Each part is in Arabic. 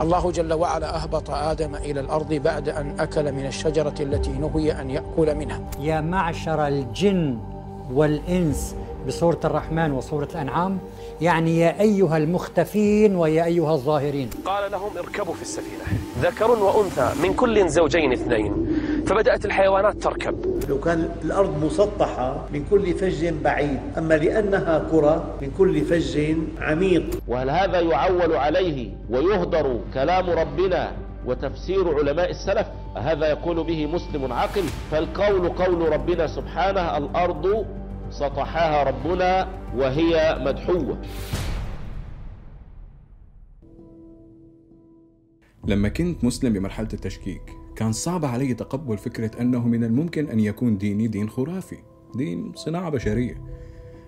الله جل وعلا أهبط آدم إلى الأرض بعد أن أكل من الشجرة التي نهي أن يأكل منها. يا معشر الجن والإنس بصورة الرحمن وصورة الأنعام يعني يا أيها المختفين ويا أيها الظاهرين. قال لهم اركبوا في السفينة. ذكر وأنثى من كل زوجين اثنين فبدأت الحيوانات تركب. لو كان الأرض مسطحة من كل فج بعيد أما لأنها كرة من كل فج عميق. وهل هذا يعول عليه ويهدر كلام ربنا وتفسير علماء السلف؟ هذا يقول به مسلم عاقل. فالقول قول ربنا سبحانه الأرض سطحها ربنا وهي مدحوة. لما كنت مسلم بمرحلة التشكيك كان صعب علي تقبل فكرة أنه من الممكن أن يكون ديني دين خرافي دين صناعة بشرية.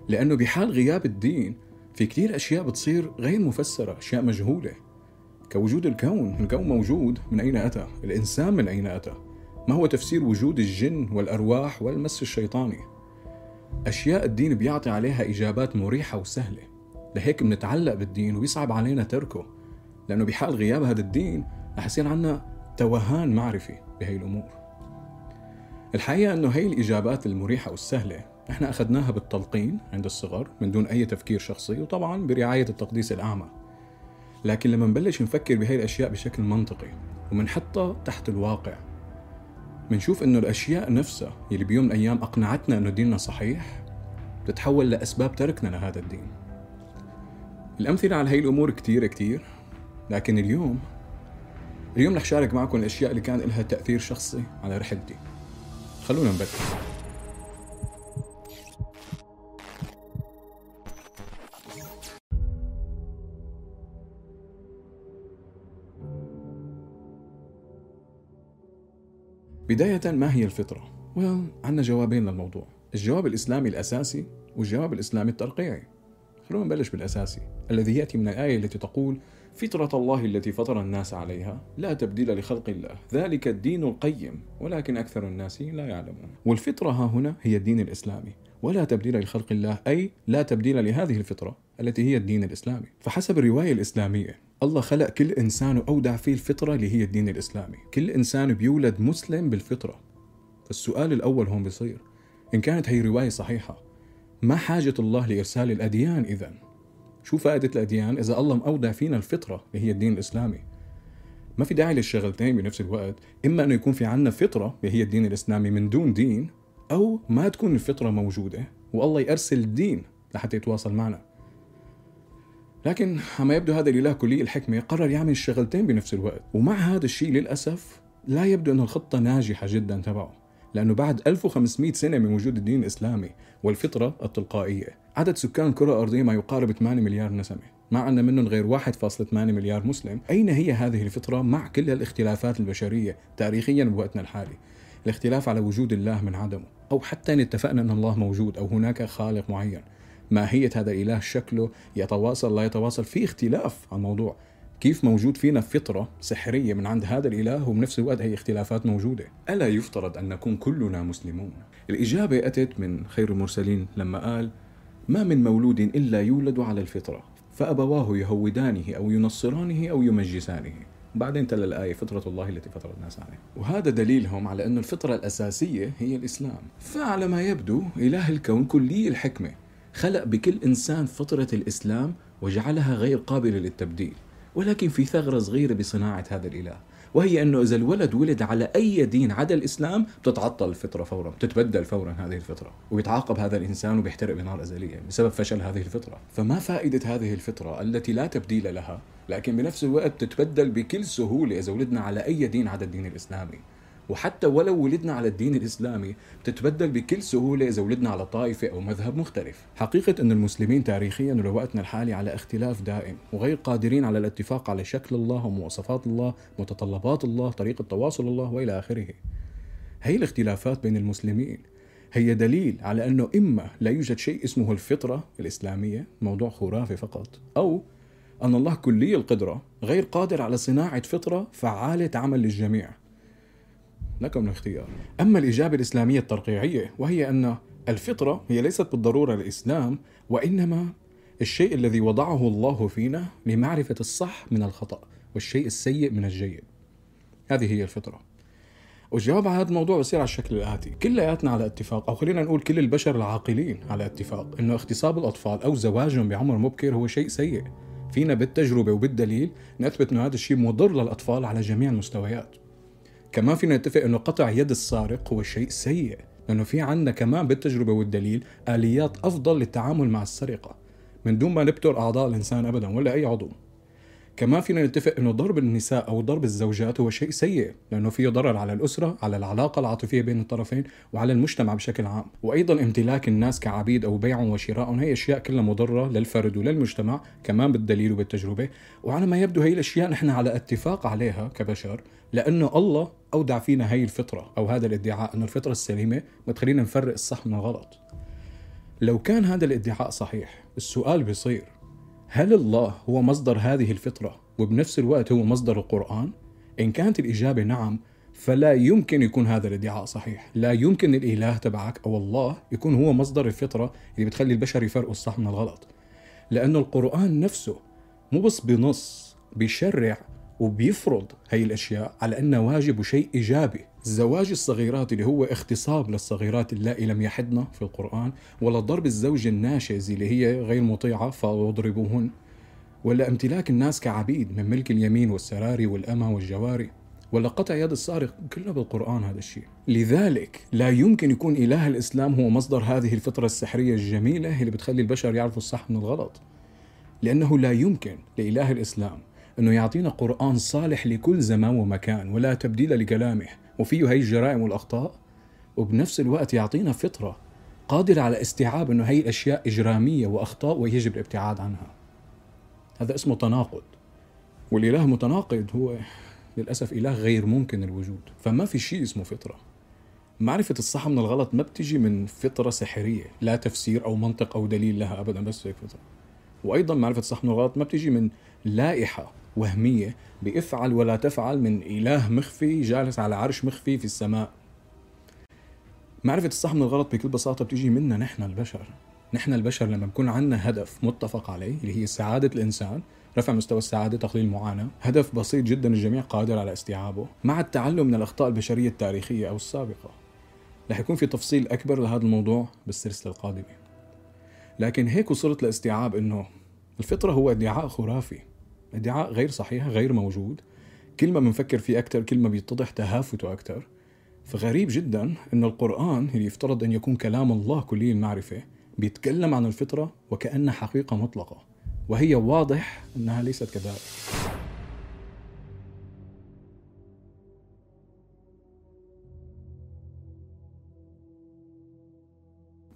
لأنه بحال غياب الدين في كتير أشياء بتصير غير مفسرة أشياء مجهولة. كوجود الكون الكون موجود من أين أتى؟ الإنسان من أين أتى؟ ما هو تفسير وجود الجن والأرواح والمس الشيطاني؟ أشياء الدين بيعطي عليها إجابات مريحة وسهلة. لهيك بنتعلق بالدين وبيصعب علينا تركه. لأنه بحال غياب هذا الدين رح يصير عنا توهان معرفي بهي الأمور. الحقيقة أنه هي الإجابات المريحة والسهلة. إحنا أخذناها بالتلقين عند الصغر من دون أي تفكير شخصي وطبعا برعاية التقديس الأعمى. لكن لما نبلش نفكر بهي الأشياء بشكل منطقي ومنحطها تحت الواقع منشوف إنه الأشياء نفسها اللي بيوم من الأيام أقنعتنا إنه ديننا صحيح بتتحول لأسباب تركنا لهذا الدين. الأمثلة على هي الأمور كتير كتير لكن اليوم اليوم رح شارك معكم الأشياء اللي كان لها تأثير شخصي على رحلتي. خلونا نبدأ بداية ما هي الفطرة؟ well, عندنا جوابين للموضوع. الجواب الإسلامي الأساسي والجواب الإسلامي الترقيعي. خلونا نبلش بالأساسي الذي يأتي من الآية التي تقول فطرة الله التي فطر الناس عليها لا تبديل لخلق الله. ذلك الدين القيم ولكن أكثر الناس لا يعلمون. والفطرة ها هنا هي الدين الإسلامي ولا تبديل لخلق الله أي لا تبديل لهذه الفطرة التي هي الدين الإسلامي. فحسب الرواية الإسلامية الله خلق كل إنسان وأودع فيه الفطرة اللي هي الدين الإسلامي. كل إنسان بيولد مسلم بالفطرة. فالسؤال الأول هون بيصير إن كانت هي رواية صحيحة ما حاجة الله لإرسال الأديان إذا شو فائدة الأديان إذا الله مأودع فينا الفطرة اللي هي الدين الإسلامي؟ ما في داعي للشغلتين بنفس الوقت. إما أنه يكون في عنا فطرة اللي هي الدين الإسلامي من دون دين أو ما تكون الفطرة موجودة والله يأرسل الدين لحتى يتواصل معنا. لكن عما يبدو هذا الإله كلي الحكمة قرر يعمل الشغلتين بنفس الوقت. ومع هذا الشيء للأسف لا يبدو أن الخطة ناجحة جدا تبعه. لأنه بعد 1500 سنة من وجود الدين الإسلامي والفطرة التلقائية عدد سكان الكرة الأرضية ما يقارب 8 مليار نسمة. ما عندنا منهم غير 1.8 مليار مسلم. أين هي هذه الفطرة مع كل الاختلافات البشرية تاريخيا بوقتنا الحالي؟ الاختلاف على وجود الله من عدمه أو حتى إن اتفقنا أن الله موجود أو هناك خالق معين. ماهية هذا الإله شكله يتواصل لا يتواصل في اختلاف عن الموضوع. كيف موجود فينا فطرة سحرية من عند هذا الإله وبنفس الوقت هي اختلافات موجودة؟ ألا يفترض أن نكون كلنا مسلمون؟ الإجابة أتت من خير المرسلين لما قال ما من مولود إلا يولد على الفطرة فأبواه يهودانه أو ينصرانه أو يمجسانه. بعدين تلا الآية فطرة الله التي فطر الناس عليه وهذا دليلهم على أن الفطرة الأساسية هي الإسلام. فعلى ما يبدو إله الكون كلي الحكمة خلق بكل إنسان فطرة الإسلام وجعلها غير قابلة للتبديل. ولكن في ثغرة صغيرة بصناعة هذا الإله وهي أنه إذا الولد ولد على أي دين عدا الإسلام بتتعطل الفطرة فورا بتتبدل فورا هذه الفطرة ويتعاقب هذا الإنسان وبيحترق بنار أزلية بسبب فشل هذه الفطرة. فما فائدة هذه الفطرة التي لا تبديل لها لكن بنفس الوقت تتبدل بكل سهولة إذا ولدنا على أي دين عدا الدين الإسلامي. وحتى ولو ولدنا على الدين الإسلامي بتتبدل بكل سهولة إذا ولدنا على طائفة أو مذهب مختلف. حقيقة أن المسلمين تاريخيا ولوقتنا الحالي على اختلاف دائم وغير قادرين على الاتفاق على شكل الله ومواصفات الله متطلبات الله طريقة تواصل الله وإلى آخره. هي الاختلافات بين المسلمين. هي دليل على أنه إما لا يوجد شيء اسمه الفطرة الإسلامية موضوع خرافي فقط أو أن الله كلي القدرة غير قادر على صناعة فطرة فعالة تعمل للجميع. لكم الاختيار أما الإجابة الإسلامية الترقيعية وهي أن الفطرة هي ليست بالضرورة الإسلام وإنما الشيء الذي وضعه الله فينا لمعرفة الصح من الخطأ والشيء السيء من الجيد. هذه هي الفطرة. والجواب على هذا الموضوع بصير على الشكل الآتي. كلياتنا على اتفاق أو خلينا نقول كل البشر العاقلين على اتفاق أنه اغتصاب الأطفال أو زواجهم بعمر مبكر هو شيء سيء. فينا بالتجربة وبالدليل نثبت أنه هذا الشيء مضر للأطفال على جميع المستويات. كمان فينا نتفق أنه قطع يد السارق هو شيء سيء لأنه في عندنا كمان بالتجربة والدليل آليات أفضل للتعامل مع السرقة. من دون ما نبتر أعضاء الإنسان أبدا ولا أي عضو. كمان فينا نتفق إنه ضرب النساء أو ضرب الزوجات هو شيء سيء لأنه فيه ضرر على الأسرة، على العلاقة العاطفية بين الطرفين وعلى المجتمع بشكل عام، وأيضا امتلاك الناس كعبيد أو بيعهم وشرائهم هي أشياء كلها مضرة للفرد وللمجتمع كمان بالدليل وبالتجربة، وعلى ما يبدو هي الأشياء نحن على اتفاق عليها كبشر لأنه الله أودع فينا هي الفطرة أو هذا الإدعاء انه الفطرة السليمة بتخلينا نفرق الصح من الغلط. لو كان هذا الإدعاء صحيح، السؤال بيصير هل الله هو مصدر هذه الفطرة وبنفس الوقت هو مصدر القرآن؟ إن كانت الإجابة نعم فلا يمكن يكون هذا الإدعاء صحيح لا يمكن الإله تبعك أو الله يكون هو مصدر الفطرة اللي بتخلي البشر يفرقوا الصح من الغلط لأنه القرآن نفسه مو بس بنص بيشرع وبيفرض هي الأشياء على أنه واجب وشيء إيجابي. زواج الصغيرات اللي هو اغتصاب للصغيرات اللائي لم يحدن في القرآن ولا ضرب الزوج الناشز اللي هي غير مطيعة فاضربوهن ولا امتلاك الناس كعبيد من ملك اليمين والسراري والأمة والجواري ولا قطع يد السارق كله بالقرآن هذا الشيء. لذلك لا يمكن يكون إله الإسلام هو مصدر هذه الفطرة السحرية الجميلة اللي بتخلي البشر يعرفوا الصح من الغلط. لأنه لا يمكن لإله الإسلام أنه يعطينا قرآن صالح لكل زمان ومكان ولا تبديل لكلامه وفيه هي الجرائم والأخطاء. وبنفس الوقت يعطينا فطرة قادرة على استيعاب أنه هي الأشياء إجرامية وأخطاء ويجب الابتعاد عنها. هذا اسمه تناقض والإله المتناقض هو للأسف إله غير ممكن الوجود. فما في شيء اسمه فطرة. معرفة الصح من الغلط ما بتجي من فطرة سحرية لا تفسير أو منطق أو دليل لها أبدا بس هيك فطرة. وأيضا معرفة الصح من الغلط ما بتجي من لائحة وهمية بإفعل ولا تفعل من إله مخفي جالس على عرش مخفي في السماء. معرفة الصح من الغلط بكل بساطة بتيجي منا نحن البشر. نحن البشر لما بكون عندنا هدف متفق عليه اللي هي سعادة الإنسان رفع مستوى السعادة تقليل المعاناة هدف بسيط جدا الجميع قادر على استيعابه مع التعلم من الأخطاء البشرية التاريخية أو السابقة. رح يكون في تفصيل أكبر لهذا الموضوع بالسلسلة القادمة. لكن هيك وصلت لاستيعاب أنه الفطرة هو ادعاء خرافي. ادعاء غير صحيح غير موجود. كل ما بنفكر فيه أكثر كل ما بيتضح تهافته أكثر فغريب جدا أن القرآن اللي يفترض أن يكون كلام الله كلي المعرفة بيتكلم عن الفطرة وكأنها حقيقة مطلقة وهي واضح أنها ليست كذلك.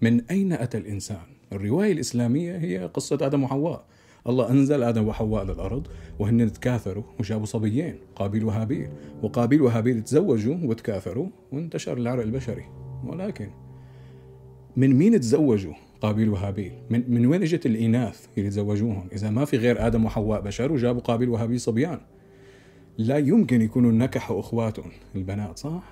من أين أتى الإنسان؟ الرواية الإسلامية هي قصة آدم وحواء. الله أنزل آدم وحواء للأرض وهن تكاثروا وجابوا صبيين قابيل وهابيل. وقابيل وهابيل تزوجوا وتكاثروا وانتشر العرق البشري. ولكن من مين تزوجوا قابيل وهابيل؟ من, من وين إجت الإناث اللي تزوجوهم إذا ما في غير آدم وحواء بشر وجابوا قابيل وهابيل صبيان. لا يمكن يكونوا نكحوا أخواتهم. البنات صح؟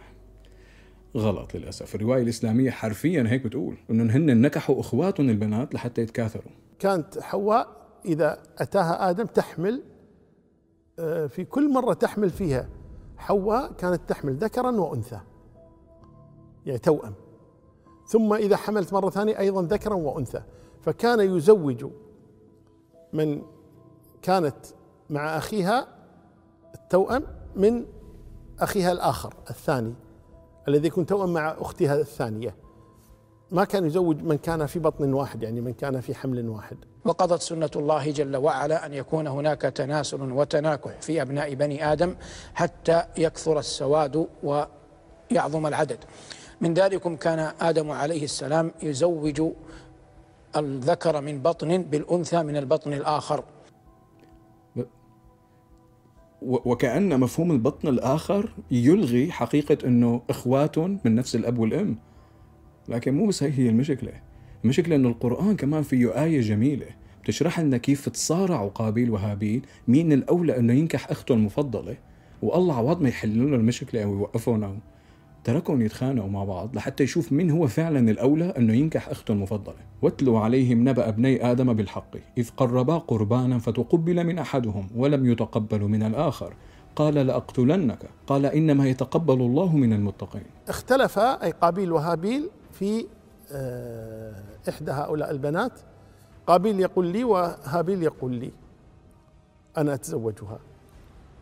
غلط للأسف. الرواية الإسلامية حرفيا هيك بتقول أنهم هن نكحوا أخواتهم البنات لحتى يتكاثروا. كانت حواء إذا أتاها آدم تحمل آه، في كل مرة تحمل فيها. حواء كانت تحمل ذكرا وأنثى. يعني توأم. ثم إذا حملت مرة ثانية أيضا ذكرا وأنثى. فكان يزوج من كانت مع أخيها التوأم من أخيها الآخر الثاني الذي يكون توأم مع أختها الثانية. ما كان يزوج من كان في بطن واحد يعني من كان في حمل واحد. وقضت سنة الله جل وعلا أن يكون هناك تناسل وتناكح في أبناء بني آدم حتى يكثر السواد ويعظم العدد. من ذلكم كان آدم عليه السلام يزوج الذكر من بطن بالأنثى من البطن الآخر. وكأن مفهوم البطن الآخر يلغي حقيقة أنه إخوات من نفس الأب والأم لكن مو بس هي المشكلة. المشكلة أنه القرآن كمان فيه آية جميلة. بتشرح لنا كيف تصارعوا قابيل وهابيل مين الأولى أنه ينكح أخته المفضلة؟ والله عوض ما يحل له المشكلة أو يوقفهم أو تركهم يتخانقوا مع بعض لحتى يشوف مين هو فعلا الأولى أنه ينكح أخته المفضلة. واتلوا عليهم نبأ ابني آدم بالحق إذ قربا قربانا فتقبل من أحدهم ولم يتقبل من الآخر. قال لأقتلنك قال إنما يتقبل الله من المتقين. اختلف أي قابيل وهابيل في إحدى هؤلاء البنات قابيل يقول لي وهابيل يقول لي أنا أتزوجها.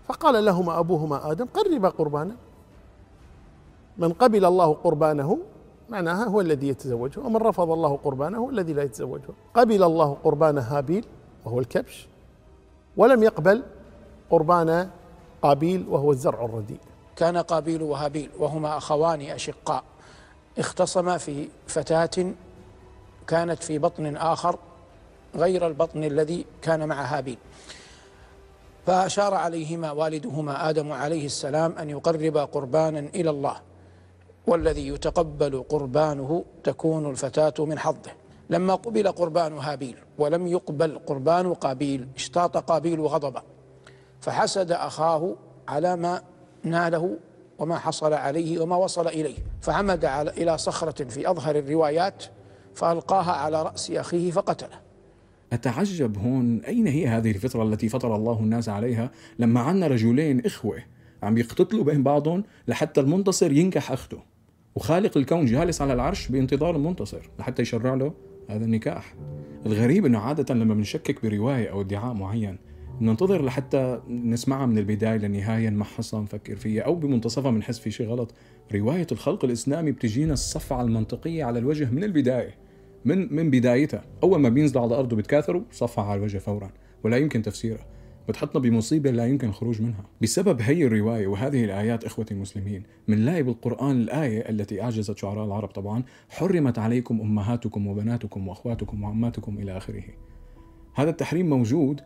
فقال لهما أبوهما آدم قربا قربانا. من قبل الله قربانه معناها هو الذي يتزوجه ومن رفض الله قربانه الذي لا يتزوجه قبل الله قربان هابيل وهو الكبش ولم يقبل قربان قابيل وهو الزرع الرديء. كان قابيل وهابيل وهما أخوان أشقاء. اختصما في فتاة كانت في بطن آخر غير البطن الذي كان مع هابيل فأشار عليهما والدهما آدم عليه السلام أن يقربا قربانا إلى الله والذي يتقبل قربانه تكون الفتاة من حظه. لما قبل قربان هابيل ولم يقبل قربان قابيل اشتاط قابيل غضبا فحسد أخاه على ما ناله وما حصل عليه وما وصل إليه. فعمد على إلى صخرة في أظهر الروايات فألقاها على رأس أخيه فقتله. أتعجب هون؟ أين هي هذه الفطرة التي فطر الله الناس عليها؟ لما عنا رجلين إخوة عم يقتتلوا بين بعضهم لحتى المنتصر ينكح أخته. وخالق الكون جالس على العرش بانتظار المنتصر لحتى يشرع له هذا النكاح. الغريب إنه عادة لما بنشكك برواية أو ادعاء معين ننتظر لحتى نسمعها من البداية للنهاية نمحصها نفكر فيها. أو بمنتصفها بنحس في شيء غلط. رواية الخلق الإسلامي بتجينا الصفعة المنطقية على الوجه من البداية. من من بدايتها. أول ما بينزلوا على الأرض وبتكاثروا صفعة على الوجه فورا. ولا يمكن تفسيرها. بتحطنا بمصيبة لا يمكن الخروج منها. بسبب هي الرواية وهذه الآيات إخوتي المسلمين بنلاقي بالقرآن الآية التي أعجزت شعراء العرب طبعا حرمت عليكم أمهاتكم وبناتكم وأخواتكم وعماتكم إلى آخره. هذا التحريم موجود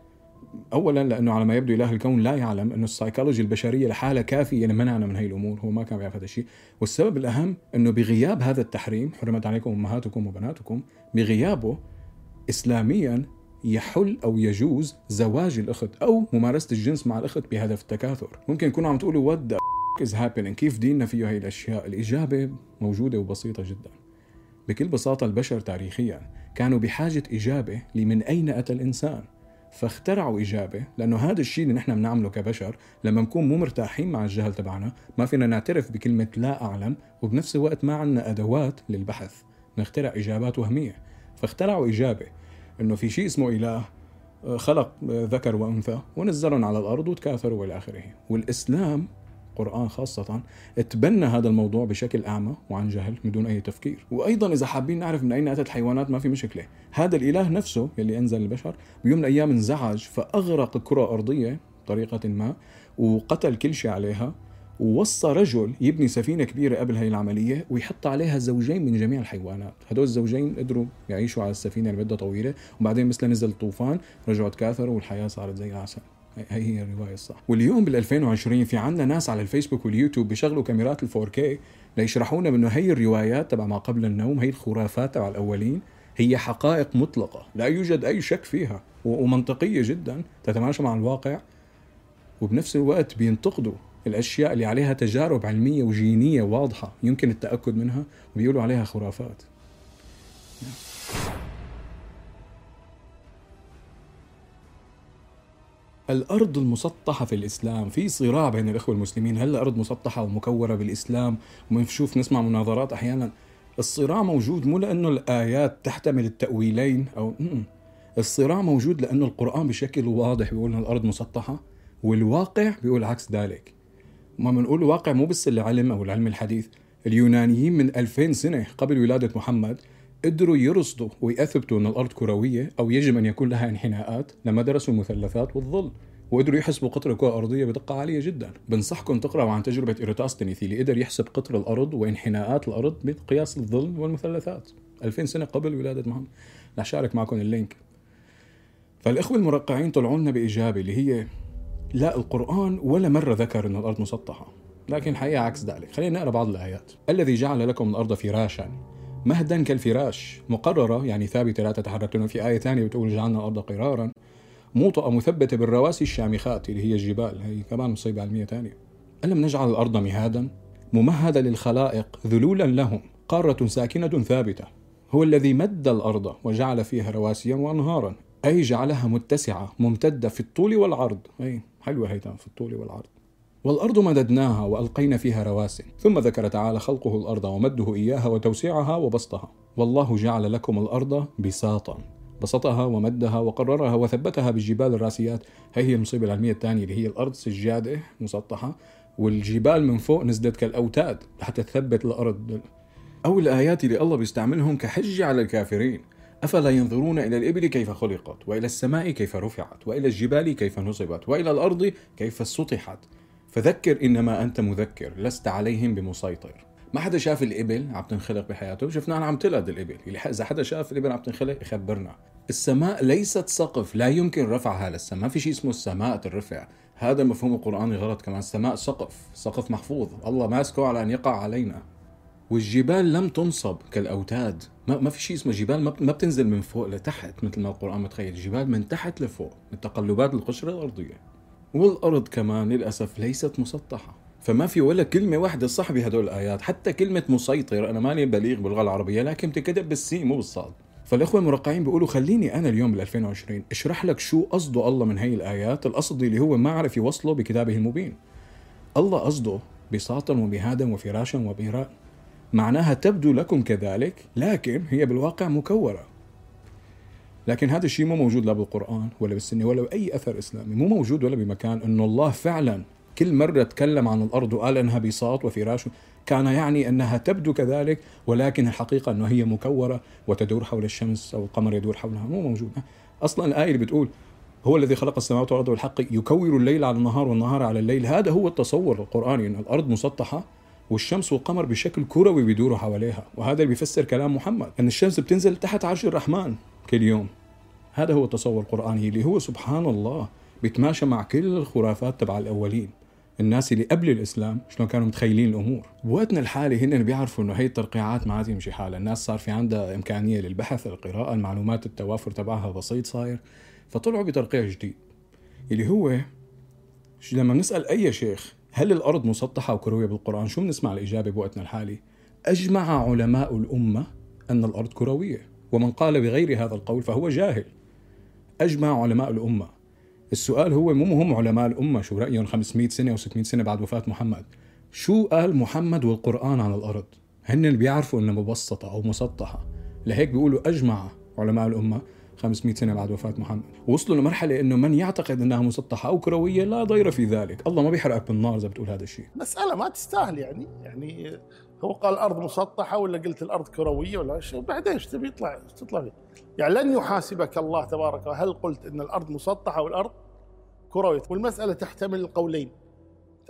اولا لأنه على ما يبدو إله الكون لا يعلم انه السايكولوجي البشرية لحالها كافية لمنعنا من هي الأمور هو ما كان بيعرف هذا الشيء. والسبب الأهم أنه بغياب هذا التحريم حرمت عليكم أمهاتكم وبناتكم بغيابه اسلاميا يحل أو يجوز زواج الأخت أو ممارسة الجنس مع الأخت بهدف التكاثر. ممكن يكونوا عم تقولوا what is happening? كيف ديننا فيه هي الأشياء؟ الإجابة موجودة وبسيطة جدا. بكل بساطة البشر تاريخيا كانوا بحاجة إجابة لمن أين أتى الإنسان. فاخترعوا إجابة لأنه هذا الشيء اللي نحن بنعمله كبشر لما نكون مو مرتاحين مع الجهل تبعنا ما فينا نعترف بكلمة لا أعلم وبنفس الوقت ما عندنا أدوات للبحث. نخترع إجابات وهمية. فاخترعوا إجابة إنه في شيء اسمه آه، خلق ذكر وأنثى ونزلهم على الأرض وتكاثروا وإلى آخره. والإسلام القرآن خاصة تبنى هذا الموضوع بشكل أعمى وعن جهل بدون أي تفكير. وأيضا إذا حابين نعرف من أين أتت الحيوانات ما في مشكلة. هذا الإله نفسه يلي أنزل البشر بيوم من الأيام انزعج فأغرق الكرة الأرضية بطريقة ما وقتل كل شيء عليها ووصى رجل يبني سفينة كبيرة قبل هي العملية ويحط عليها زوجين من جميع الحيوانات. هدول الزوجين قدروا يعيشوا على السفينة لمدة طويلة وبعدين مثل نزل الطوفان رجعوا تكاثروا والحياة صارت زي العسل. هي هي الرواية الصح. واليوم بال 2020 في عندنا ناس على الفيسبوك واليوتيوب بيشغلوا كاميرات ال 4K ليشرحونا إنه هي الروايات تبع ما قبل النوم هي الخرافات تبع الأولين هي حقائق مطلقة لا يوجد أي شك فيها ومنطقية جدا تتماشى مع الواقع وبنفس الوقت بينتقدوا الأشياء اللي عليها تجارب علمية وجينية واضحة يمكن التأكد منها وبيقولوا عليها خرافات. الأرض المسطحة في الإسلام في صراع بين الإخوة المسلمين هل الأرض مسطحة ومكورة بالإسلام؟ وبنشوف نسمع مناظرات أحيانا الصراع موجود مو لأنه الآيات تحتمل التأويلين أو الصراع موجود لأنه القرآن بشكل واضح بيقول أن الأرض مسطحة والواقع بيقول عكس ذلك. ما بنقول الواقع مو بس العلم أو العلم الحديث. اليونانيين من 2000 سنة قبل ولادة محمد قدروا يرصدوا ويثبتوا أن الأرض كروية أو يجب أن يكون لها انحناءات لما درسوا المثلثات والظل وقدروا يحسبوا قطر الكرة الأرضية بدقة عالية جدا. بنصحكم تقرأوا عن تجربة إيروتاستنيث اللي قدر يحسب قطر الأرض وانحناءات الأرض بقياس الظل والمثلثات. 2000 سنة قبل ولادة محمد رح شارك معكم اللينك. فالإخوة المرقعين طلعوا لنا بإجابة اللي هي لا القرآن ولا مرة ذكر أن الأرض مسطحة. لكن الحقيقة عكس ذلك. خلينا نقرأ بعض الآيات. الذي جعل لكم الأرض فراشا. مهدا كالفراش مقررة يعني ثابتة لا تتحرك في آية ثانية بتقول جعلنا الأرض قرارا. موطأة مثبتة بالرواسي الشامخات اللي هي الجبال. هي كمان مصيبة علمية ثانية. ألم نجعل الأرض مهادا؟ ممهدة للخلائق ذلولا لهم. قارة ساكنة ثابتة. هو الذي مد الأرض وجعل فيها رواسيا وأنهارا. أي جعلها متسعة ممتدة في الطول والعرض. أي حلوة هيتان في الطول والعرض. والأرض مددناها وألقينا فيها رواسي. ثم ذكر تعالى خلقه الأرض ومده إياها وتوسيعها وبسطها. والله جعل لكم الأرض بساطا. بسطها ومدها وقررها وثبتها بالجبال الراسيات. هي هي المصيبة العلمية الثانية اللي هي الأرض سجادة مسطحة. والجبال من فوق نزلت كالأوتاد لحتى تثبت الأرض. أو الآيات اللي الله بيستعملهم كحجة على الكافرين. أفلا ينظرون إلى الإبل كيف خلقت؟ وإلى السماء كيف رفعت؟ وإلى الجبال كيف نصبت؟ وإلى الأرض كيف سطحت؟ فذكر إنما أنت مذكر لست عليهم بمسيطر. ما حدا شاف الإبل عم تنخلق بحياته؟ شفناها عم تلد الإبل. إذا حدا شاف الإبل عم تنخلق؟ يخبرنا. السماء ليست سقف لا يمكن رفعها للسماء ما في شيء اسمه السماء ترفع هذا المفهوم القرآني غلط كمان. السماء سقف سقف محفوظ. الله ماسكه على أن يقع علينا. والجبال لم تنصب كالأوتاد. ما, ما في شيء اسمه جبال. ما ما بتنزل من فوق لتحت مثل ما القرآن متخيل. الجبال من تحت لفوق من تقلبات القشرة الأرضية. والأرض كمان للأسف ليست مسطحة. فما في ولا كلمة واحدة صح بهدول الآيات حتى كلمة مسيطر أنا ماني بليغ باللغة العربية لكن بتكتب بالسين مو بالصاد. فالإخوة المرقعين بيقولوا خليني أنا اليوم بال 2020 أشرح لك شو قصده الله من هي الآيات القصد اللي هو ما عرف يوصله بكتابه المبين. الله قصده بساطا ومهادا وفراشا وبيراء معناها تبدو لكم كذلك لكن هي بالواقع مكورة. لكن هذا الشيء مو موجود لا بالقرآن ولا بالسنة ولا بأي أثر إسلامي. مو موجود ولا بمكان أنه الله فعلا كل مرة تكلم عن الأرض وقال أنها بساط وفراش كان يعني أنها تبدو كذلك ولكن الحقيقة أنه هي مكورة وتدور حول الشمس أو القمر يدور حولها. مو موجود. أصلا الآية اللي بتقول هو الذي خلق السماوات والأرض بالحق يكور الليل على النهار والنهار على الليل. هذا هو التصور القرآني أن الأرض مسطحة والشمس والقمر بشكل كروي بيدوروا حواليها. وهذا اللي بيفسر كلام محمد أن الشمس بتنزل تحت عرش الرحمن. كل يوم. هذا هو التصور القرآني اللي هو سبحان الله بيتماشى مع كل الخرافات تبع الأولين. الناس اللي قبل الإسلام شلون كانوا متخيلين الأمور. بوقتنا الحالي هن بيعرفوا إنه هي الترقيعات ما عاد يمشي حالها. الناس صار في عندها إمكانية للبحث القراءة المعلومات التوافر تبعها بسيط صاير. فطلعوا بترقيع جديد. اللي هو لما نسال أي شيخ هل الأرض مسطحة وكروية بالقرآن شو بنسمع الإجابة بوقتنا الحالي؟ أجمع علماء الأمة أن الأرض كروية. ومن قال بغير هذا القول فهو جاهل. أجمع علماء الأمة. السؤال هو مو مهم علماء الأمة شو رأيهم 500 سنة و600 سنة بعد وفاة محمد؟ شو قال محمد والقرآن عن الأرض؟ هن اللي بيعرفوا إنها مبسطة أو مسطحة. لهيك بيقولوا أجمع علماء الأمة 500 سنة بعد وفاة محمد. وصلوا لمرحلة إنه من يعتقد إنها مسطحة أو كروية لا ضير في ذلك. الله ما بيحرقك بالنار إذا بتقول هذا الشيء. مسألة ما تستاهل يعني. يعني هو قال الأرض مسطحة ولا قلت الأرض كروية ولا شيء بعدين إيش تبي يطلع؟ تطلع فيه. يعني لن يحاسبك الله تبارك هل قلت إن الأرض مسطحة والأرض كروية؟ والمسألة تحتمل القولين.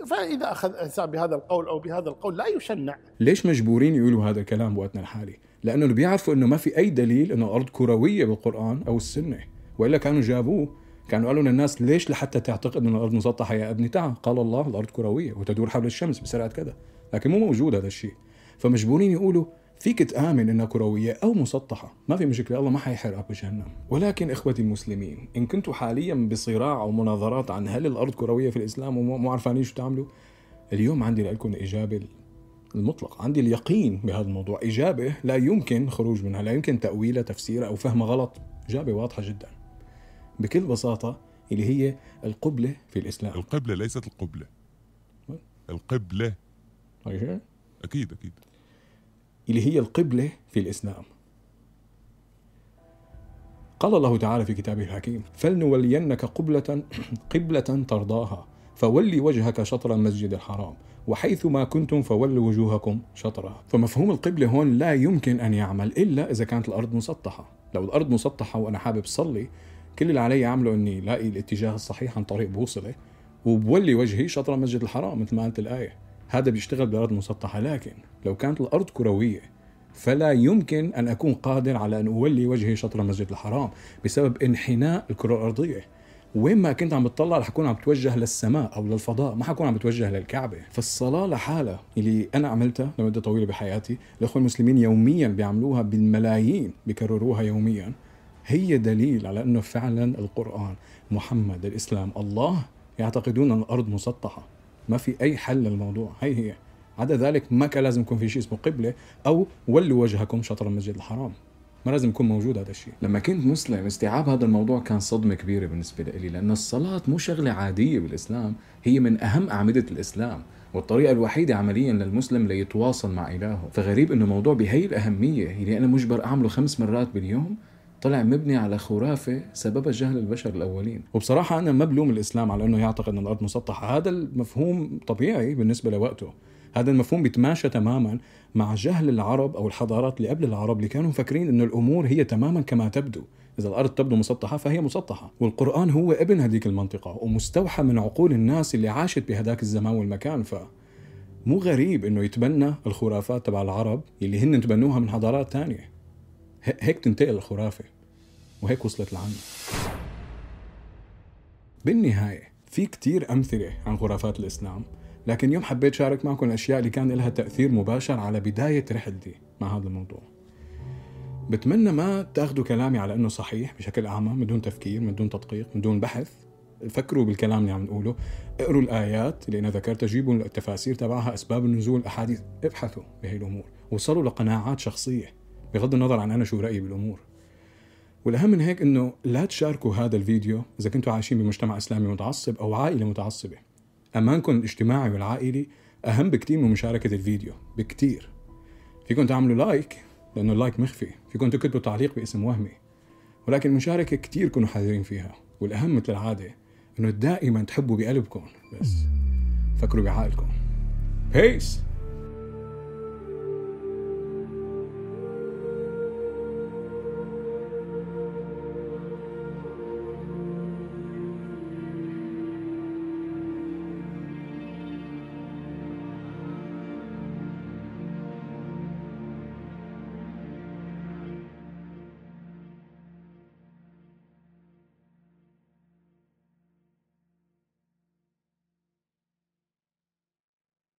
فإذا أخذ انسان بهذا القول أو بهذا القول لا يشنع. ليش مجبورين يقولوا هذا الكلام بوقتنا الحالي؟ لأنه بيعرفوا إنه ما في أي دليل إنه الأرض كروية بالقرآن أو السنة. وإلا كانوا جابوه. كانوا قالوا للناس ليش لحتى تعتقد ان الأرض مسطحة يا ابني تعال قال الله الأرض كروية وتدور حول الشمس بسرعة كذا. لكن مو موجود هذا الشيء. فمجبورين يقولوا فيك تآمن إنها كروية أو مسطحة. ما في مشكلة الله ما حيحرقك بجهنم ولكن إخوتي المسلمين إن كنتوا حاليا بصراع أو مناظرات عن هل الأرض كروية في الإسلام ومو عارفانين شو تعملوا اليوم عندي لكم الإجابة المطلق. عندي اليقين بهذا الموضوع. إجابة لا يمكن خروج منها لا يمكن تأويلها تفسيرها أو فهمها غلط. إجابة واضحة جدا. بكل بساطة اللي هي القبلة في الإسلام. القبلة ليست القبلة. القبلة أكيد أكيد. اللي هي القبلة في الإسلام. قال الله تعالى في كتابه الحكيم فلنولينك قبلة قبلة ترضاها فولي وجهك شطر المسجد الحرام وحيث ما كنتم فولوا وجوهكم شطرها. فمفهوم القبلة هون لا يمكن أن يعمل إلا إذا كانت الأرض مسطحة. لو الأرض مسطحة وأنا حابب صلي كل اللي علي أعمله أني لاقي الاتجاه الصحيح عن طريق بوصلة وبولي وجهي شطر المسجد الحرام مثل ما قالت الآية. هذا بيشتغل بأرض مسطحة لكن لو كانت الأرض كروية فلا يمكن أن أكون قادر على أن أولي وجهي شطر المسجد الحرام بسبب انحناء الكرة الأرضية. وين ما كنت عم بتطلع رح أكون عم بتوجه للسماء أو للفضاء ما حكون عم بتوجه للكعبة. فالصلاة لحالها اللي أنا عملتها لمدة طويلة بحياتي الاخوه المسلمين يوميا بيعملوها بالملايين بيكرروها يوميا هي دليل على إنه فعلا القرآن محمد الإسلام الله يعتقدون أن الأرض مسطحة. ما في أي حل للموضوع. هي هي. عدا ذلك ما كان لازم يكون في شيء اسمه قبلة أو ولوا وجهكم شطر المسجد الحرام. ما لازم يكون موجود هذا الشيء. لما كنت مسلم استيعاب هذا الموضوع كان صدمة كبيرة بالنسبة لي لأن الصلاة مو شغلة عادية بالإسلام هي من أهم أعمدة الإسلام والطريقة الوحيدة عمليا للمسلم ليتواصل مع إلهه. فغريب أنه موضوع بهي الأهمية اللي أنا مجبر أعمله خمس مرات باليوم طلع مبني على خرافة سببها جهل البشر الأولين. وبصراحة أنا ما بلوم الإسلام على أنه يعتقد أن الأرض مسطحة. هذا المفهوم طبيعي بالنسبة لوقته. هذا المفهوم بيتماشى تماما مع جهل العرب أو الحضارات اللي قبل العرب اللي كانوا مفكرين إنه الأمور هي تماما كما تبدو. إذا الأرض تبدو مسطحة فهي مسطحة. والقرآن هو ابن هذيك المنطقة ومستوحى من عقول الناس اللي عاشت بهذاك الزمان والمكان. ف مو غريب إنه يتبنى الخرافات تبع العرب اللي هن تبنوها من حضارات تانية. هيك تنتقل الخرافة وهيك وصلت لعنا. بالنهاية في كتير أمثلة عن خرافات الإسلام لكن اليوم حبيت شارك معكم الأشياء اللي كان لها تأثير مباشر على بداية رحلتي مع هذا الموضوع. بتمنى ما تاخذوا كلامي على إنه صحيح بشكل أعمى من دون تفكير من دون تدقيق من دون بحث. فكروا بالكلام اللي عم نقوله اقروا الآيات اللي أنا ذكرتها جيبوا التفاسير تبعها أسباب النزول الاحاديث ابحثوا بهي الأمور وصلوا لقناعات شخصية. بغض النظر عن أنا شو رأيي بالأمور. والأهم من هيك إنه لا تشاركوا هذا الفيديو إذا كنتوا عايشين بمجتمع إسلامي متعصب أو عائلة متعصبة. أمانكم الاجتماعي والعائلي أهم بكتير من مشاركة الفيديو بكتير. فيكم تعملوا like لأنه ال like مخفي. فيكم تكتبوا تعليق باسم وهمي. ولكن المشاركه كتير كونوا حذرين فيها. والأهم مثل العادة إنه دائما تحبوا بقلبكم بس. فكروا بعقلكم. بيس